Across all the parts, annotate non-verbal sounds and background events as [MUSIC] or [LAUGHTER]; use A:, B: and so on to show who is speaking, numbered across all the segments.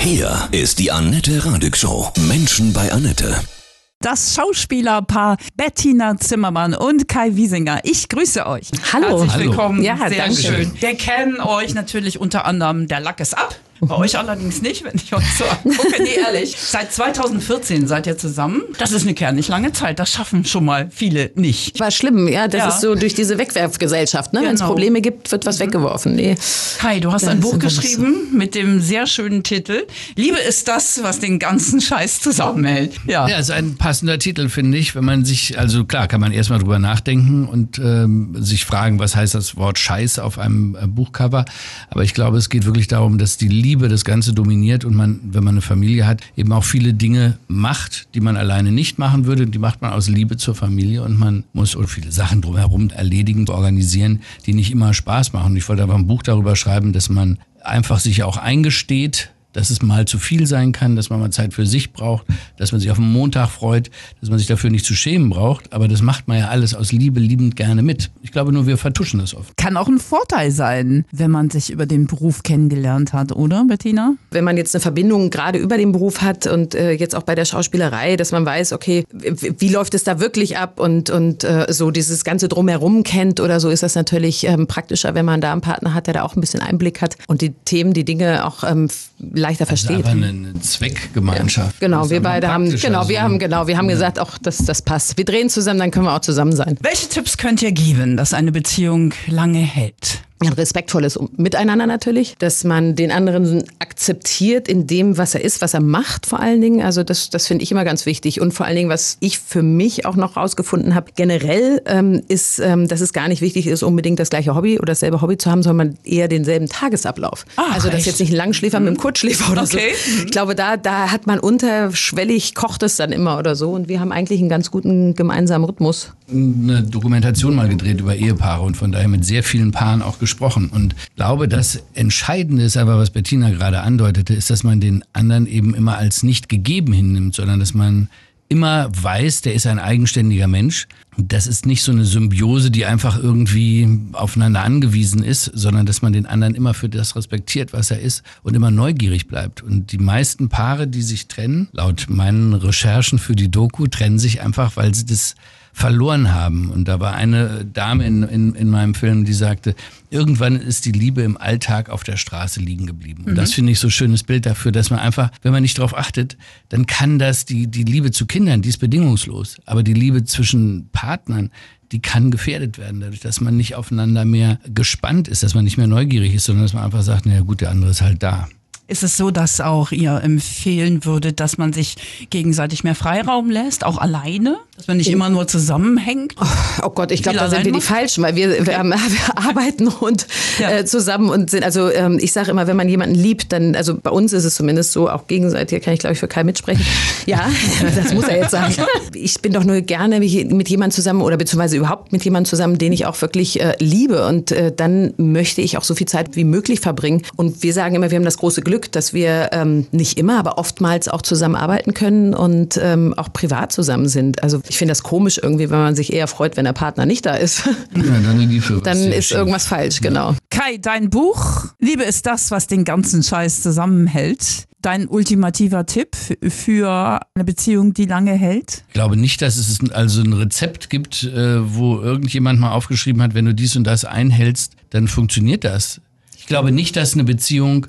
A: Hier ist die Annette Radig Show. Menschen bei Annette.
B: Das Schauspielerpaar Bettina Zimmermann und Kai Wiesinger. Ich grüße euch.
C: Hallo.
B: Herzlich
C: Hallo.
B: willkommen.
C: Ja,
B: Sehr
C: danke.
B: schön. Wir kennen euch natürlich unter anderem Der Lack ist ab. Bei euch allerdings nicht, wenn ich euch so angucke. Nee, ehrlich. Seit 2014 seid ihr zusammen. Das ist eine kernig lange Zeit. Das schaffen schon mal viele nicht.
C: War schlimm, ja. Das
B: Ja.
C: ist so durch diese Wegwerfgesellschaft. Ne? Wenn es
B: Genau.
C: Probleme gibt, wird was weggeworfen. Nee.
B: Kai, du hast
C: Das
B: ein Buch geschrieben mit dem sehr schönen Titel Liebe ist das, was den ganzen Scheiß zusammenhält. Ja.
D: Ja, ist ein passender Titel, finde ich, wenn man sich, also klar, kann man erstmal drüber nachdenken und ähm, sich fragen, was heißt das Wort Scheiß auf einem äh, Buchcover. Aber ich glaube, es geht wirklich darum, dass die Liebe das Ganze dominiert und man, wenn man eine Familie hat, eben auch viele Dinge macht, die man alleine nicht machen würde. Die macht man aus Liebe zur Familie und man muss viele Sachen drumherum erledigen, organisieren, die nicht immer Spaß machen. Ich wollte einfach ein Buch darüber schreiben, dass man einfach sich auch eingesteht, dass es mal zu viel sein kann, dass man mal Zeit für sich braucht, dass man sich auf den Montag freut, dass man sich dafür nicht zu schämen braucht. Aber das macht man ja alles aus Liebe liebend gerne mit. Ich glaube nur, wir vertuschen das oft.
B: Kann auch ein Vorteil sein, wenn man sich über den Beruf kennengelernt hat, oder Bettina?
C: Wenn man jetzt eine Verbindung gerade über den Beruf hat und äh, jetzt auch bei der Schauspielerei, dass man weiß, okay, wie läuft es da wirklich ab und, und äh, so dieses ganze Drumherum kennt oder so, ist das natürlich ähm, praktischer, wenn man da einen Partner hat, der da auch ein bisschen Einblick hat und die Themen, die Dinge auch ähm, leichter
D: Das ist
C: versteht.
D: aber eine, Zweckgemeinschaft. Das
C: Genau,
D: ist
C: wir beide haben, genau, wir haben, genau, wir haben gesagt, auch das, das passt. Wir drehen zusammen, dann können wir auch zusammen sein.
B: Welche Tipps könnt ihr geben, dass eine Beziehung lange hält?
C: Ein respektvolles Miteinander natürlich, dass man den anderen akzeptiert in dem, was er ist, was er macht vor allen Dingen. Also das, das finde ich immer ganz wichtig. Und vor allen Dingen, was ich für mich auch noch rausgefunden habe, generell ähm, ist, ähm, dass es gar nicht wichtig ist, unbedingt das gleiche Hobby oder dasselbe Hobby zu haben, sondern eher denselben Tagesablauf.
B: Ach,
C: also das
B: echt?
C: jetzt nicht ein Langschläfer mit einem Kurzschläfer oder
B: Okay.
C: so. Ich glaube, da, da hat man unterschwellig, kocht es dann immer oder so. Und wir haben eigentlich einen ganz guten gemeinsamen Rhythmus.
D: eine Dokumentation mal gedreht über Ehepaare und von daher mit sehr vielen Paaren auch gesprochen. Und glaube, das Entscheidende ist aber, was Bettina gerade andeutete, ist, dass man den anderen eben immer als nicht gegeben hinnimmt, sondern dass man immer weiß, der ist ein eigenständiger Mensch. Das ist nicht so eine Symbiose, die einfach irgendwie aufeinander angewiesen ist, sondern dass man den anderen immer für das respektiert, was er ist und immer neugierig bleibt. Und die meisten Paare, die sich trennen, laut meinen Recherchen für die Doku, trennen sich einfach, weil sie das verloren haben. Und da war eine Dame in, in, in meinem Film, die sagte, irgendwann ist die Liebe im Alltag auf der Straße liegen geblieben. Und das finde ich so ein schönes Bild dafür, dass man einfach, wenn man nicht darauf achtet, dann kann das, die, die Liebe zu Kindern, die ist bedingungslos. Aber die Liebe zwischen Partnern, die kann gefährdet werden, dadurch, dass man nicht aufeinander mehr gespannt ist, dass man nicht mehr neugierig ist, sondern dass man einfach sagt, naja gut, der andere ist halt da.
B: Ist es so, dass auch ihr empfehlen würdet, dass man sich gegenseitig mehr Freiraum lässt, auch alleine? Dass man nicht immer nur zusammenhängt?
C: Oh Gott, ich glaube, da sind wir die? Falschen, weil wir, wir, haben, [LAUGHS] wir arbeiten und
B: Ja.
C: äh, zusammen und sind, also ähm, ich sage immer, wenn man jemanden liebt, dann, also bei uns ist es zumindest so, auch gegenseitig, kann ich glaube ich für Kai mitsprechen. Ja, [LAUGHS] das muss er jetzt sagen. Ich bin doch nur gerne mit mit jemandem zusammen oder beziehungsweise überhaupt mit jemandem zusammen, den ich auch wirklich äh, liebe und äh, dann möchte ich auch so viel Zeit wie möglich verbringen. Und wir sagen immer, wir haben das große Glück, dass wir ähm, nicht immer, aber oftmals auch zusammen arbeiten können und ähm, auch privat zusammen sind. Also ich finde das komisch irgendwie, wenn man sich eher freut, wenn der Partner nicht da ist. [LAUGHS]
D: Ja, dann
C: Dann ist irgendwas falsch, genau.
B: Kai, dein Buch Liebe ist das, was den ganzen Scheiß zusammenhält. Dein ultimativer Tipp für eine Beziehung, die lange hält?
D: Ich glaube nicht, dass es also ein Rezept gibt, äh, wo irgendjemand mal aufgeschrieben hat, wenn du dies und das einhältst, dann funktioniert das. Ich glaube nicht, dass eine Beziehung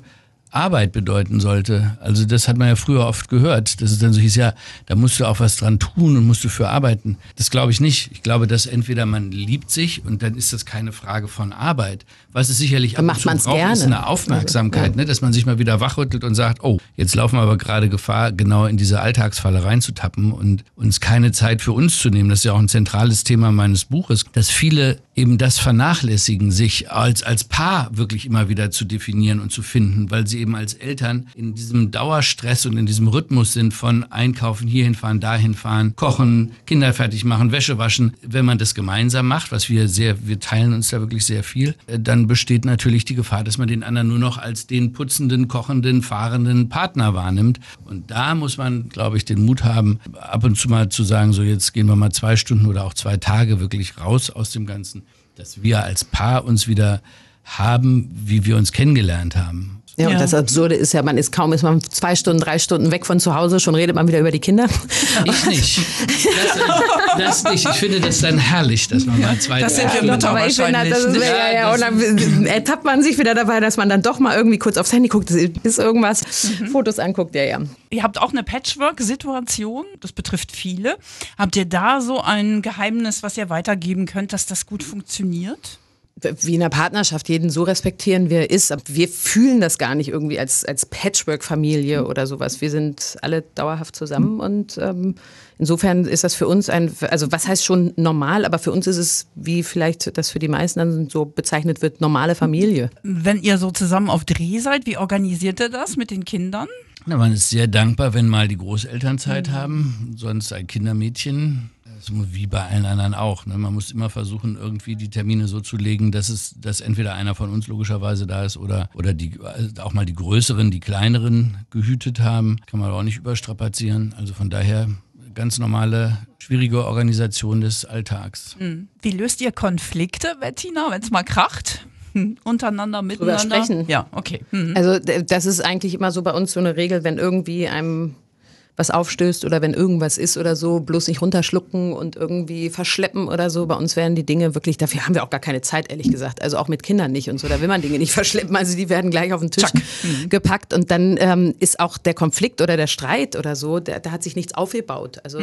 D: Arbeit bedeuten sollte. Also das hat man ja früher oft gehört, dass es dann so hieß, ja, da musst du auch was dran tun und musst du für arbeiten. Das glaube ich nicht. Ich glaube, dass entweder man liebt sich und dann ist das keine Frage von Arbeit. Was es sicherlich ab
C: macht
D: zu
C: man's
D: braucht, ist
C: gerne.
D: eine Aufmerksamkeit, ne? dass man sich mal wieder wachrüttelt und sagt, oh, jetzt laufen wir aber gerade Gefahr, genau in diese Alltagsfalle reinzutappen und uns keine Zeit für uns zu nehmen. Das ist ja auch ein zentrales Thema meines Buches, dass viele eben das vernachlässigen, sich als, als Paar wirklich immer wieder zu definieren und zu finden, weil sie eben als Eltern in diesem Dauerstress und in diesem Rhythmus sind von einkaufen, hierhin fahren, dahin fahren, kochen, Kinder fertig machen, Wäsche waschen. Wenn man das gemeinsam macht, was wir sehr, wir teilen uns da wirklich sehr viel, äh, dann besteht natürlich die Gefahr, dass man den anderen nur noch als den putzenden, kochenden, fahrenden Partner wahrnimmt. Und da muss man, glaube ich, den Mut haben, ab und zu mal zu sagen, so jetzt gehen wir mal zwei Stunden oder auch zwei Tage wirklich raus aus dem Ganzen, dass wir als Paar uns wieder haben, wie wir uns kennengelernt haben.
C: Ja, und
B: Ja.
C: das Absurde ist ja, man ist kaum, ist man zwei Stunden, drei Stunden weg von zu Hause, schon redet man wieder über die Kinder. [LAUGHS]
D: Ich nicht. Das, das nicht. Ich finde das dann herrlich, dass man mal zwei
B: das
D: drei
B: sind wir
D: Stunden-
B: Mütter
C: Aber ich finde, das ist, ja, ja,
D: Ja,
C: und dann ertappt man sich wieder dabei, dass man dann doch mal irgendwie kurz aufs Handy guckt, ist irgendwas, Fotos anguckt, ja, ja.
B: Ihr habt auch eine Patchwork-Situation, das betrifft viele. Habt ihr da so ein Geheimnis, was ihr weitergeben könnt, dass das gut funktioniert?
C: Wie in einer Partnerschaft jeden so respektieren, wie er ist. Aber wir fühlen das gar nicht irgendwie als, als Patchwork-Familie oder sowas. Wir sind alle dauerhaft zusammen und ähm, insofern ist das für uns ein, also was heißt schon normal, aber für uns ist es, wie vielleicht das für die meisten dann so bezeichnet wird, normale Familie.
B: Wenn ihr so zusammen auf Dreh seid, wie organisiert ihr das mit den Kindern?
D: Na, man ist sehr dankbar, wenn mal die Großelternzeit haben, sonst ein Kindermädchen. Wie bei allen anderen auch. Ne? Man muss immer versuchen, irgendwie die Termine so zu legen, dass es, dass entweder einer von uns logischerweise da ist oder, oder die, also auch mal die größeren, die kleineren gehütet haben. Kann man auch nicht überstrapazieren. Also von daher ganz normale, schwierige Organisation des Alltags.
B: Wie löst ihr Konflikte, Bettina, wenn es mal kracht? Hm, Untereinander, miteinander?
C: sprechen.
B: Ja, okay. Hm.
C: Also das ist eigentlich immer so bei uns so eine Regel, wenn irgendwie einem was aufstößt oder wenn irgendwas ist oder so, bloß nicht runterschlucken und irgendwie verschleppen oder so. Bei uns werden die Dinge wirklich, dafür haben wir auch gar keine Zeit, ehrlich gesagt. Also auch mit Kindern nicht und so, da will man Dinge nicht [LAUGHS] verschleppen. Also die werden gleich auf den Tisch gepackt und dann ähm, ist auch der Konflikt oder der Streit oder so, da, da hat sich nichts aufgebaut. Also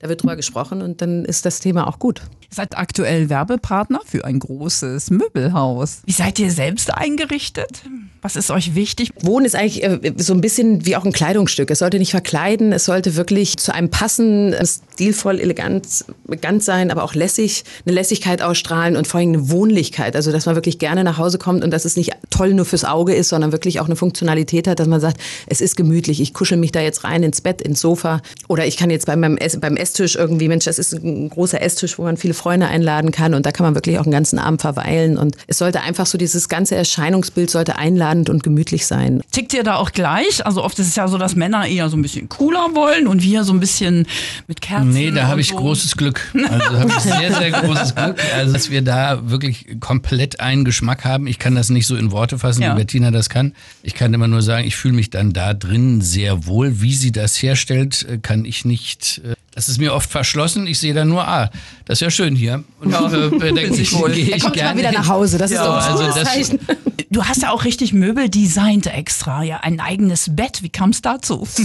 C: da wird drüber gesprochen und dann ist das Thema auch gut.
B: Seid aktuell Werbepartner für ein großes Möbelhaus. Wie seid ihr selbst eingerichtet? Was ist euch wichtig?
C: Wohnen ist eigentlich äh, so ein bisschen wie auch ein Kleidungsstück. Es sollte nicht verkleiden, es sollte wirklich zu einem passen, stilvoll, elegant, elegant sein, aber auch lässig, eine Lässigkeit ausstrahlen und vor allem eine Wohnlichkeit. Also, dass man wirklich gerne nach Hause kommt und dass es nicht toll nur fürs Auge ist, sondern wirklich auch eine Funktionalität hat, dass man sagt, es ist gemütlich, ich kuschel mich da jetzt rein ins Bett, ins Sofa oder ich kann jetzt bei meinem Ess, beim Esstisch irgendwie, Mensch, das ist ein großer Esstisch, wo man viele Freunde einladen kann und da kann man wirklich auch einen ganzen Abend verweilen und es sollte einfach so dieses ganze Erscheinungsbild sollte einladend und gemütlich sein.
B: Tickt ihr da auch gleich? Also oft ist es ja so, dass Männer eher so ein bisschen cooler wollen und wir so ein bisschen mit Kerzen.
D: Nee, da habe ich
B: so.
D: großes Glück. Also habe ich sehr, sehr großes Glück. Also, dass wir da wirklich komplett einen Geschmack haben. Ich kann das nicht so in Worte fassen,
B: Ja.
D: wie Bettina das kann. Ich kann immer nur sagen, ich fühle mich dann da drin sehr wohl. Wie sie das herstellt, äh, kann ich nicht. Das ist mir oft verschlossen. Ich sehe dann nur, ah, das ist ja schön hier. Und
B: Ja,
D: äh, da
B: fühlt sich wohl.
D: gehe
C: Er
D: ich
C: kommt
D: gerne
C: mal wieder
D: hin.
C: nach Hause, das ist
B: Ja,
C: doch ein
D: also
C: Zeichen. [LAUGHS]
B: Du hast ja auch richtig Möbel designt extra, ja, ein eigenes Bett. Wie kam es dazu? [LAUGHS]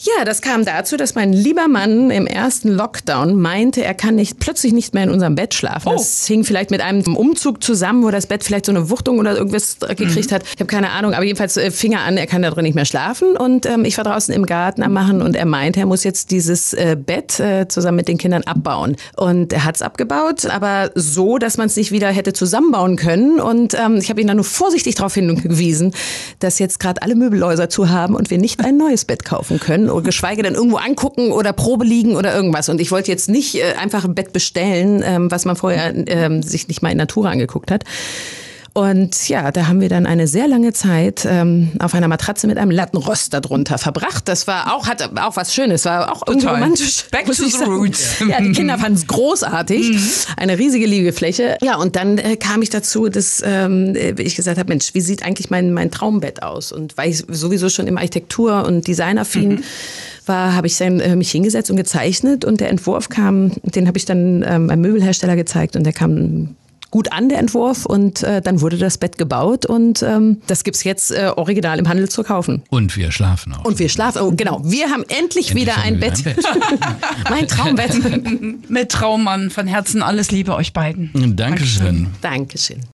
C: Ja, das kam dazu, dass mein lieber Mann im ersten Lockdown meinte, er kann nicht plötzlich nicht mehr in unserem Bett schlafen.
B: Oh.
C: Das hing vielleicht mit einem Umzug zusammen, wo das Bett vielleicht so eine Wuchtung oder irgendwas gekriegt hat. Ich habe keine Ahnung, aber jedenfalls äh, fing er an, er kann da drin nicht mehr schlafen. Und ähm, ich war draußen im Garten am Machen und er meinte, er muss jetzt dieses äh, Bett äh, zusammen mit den Kindern abbauen. Und er hat's abgebaut, aber so, dass man es nicht wieder hätte zusammenbauen können. Und ähm, ich habe ihn dann nur vorsichtig darauf hingewiesen, dass jetzt gerade alle Möbelhäuser zu haben und wir nicht ein neues Bett kaufen können oder geschweige denn irgendwo angucken oder Probe liegen oder irgendwas. Und ich wollte jetzt nicht äh, einfach ein Bett bestellen, ähm, was man vorher ähm, sich nicht mal in Natura angeguckt hat. Und ja, da haben wir dann eine sehr lange Zeit ähm, auf einer Matratze mit einem Lattenrost darunter verbracht. Das war auch, hat auch was Schönes, war auch irgendwie
B: Total.
C: romantisch.
B: Back to the
C: sagen.
B: roots.
C: Ja, die Kinder [LAUGHS] fanden es großartig. Eine riesige Liegefläche. Ja, und dann äh, kam ich dazu, dass ähm, ich gesagt habe, Mensch, wie sieht eigentlich mein, mein Traumbett aus? Und weil ich sowieso schon im Architektur- und Designaffin war, habe ich dann äh, mich hingesetzt und gezeichnet. Und der Entwurf kam, den habe ich dann ähm, einem Möbelhersteller gezeigt und der kam gut an, der Entwurf. Und äh, dann wurde das Bett gebaut und ähm, das gibt's jetzt äh, original im Handel zu kaufen.
D: Und wir schlafen auch.
C: Und wir schlafen, oh, genau, wir haben endlich,
D: Endlich
C: wieder
D: haben
C: ein
D: wir
C: Bett.
D: wieder [LAUGHS]
C: mein Traumbett. [LAUGHS]
B: mit Traummann von Herzen alles Liebe euch beiden.
D: Dankeschön.
C: Dankeschön.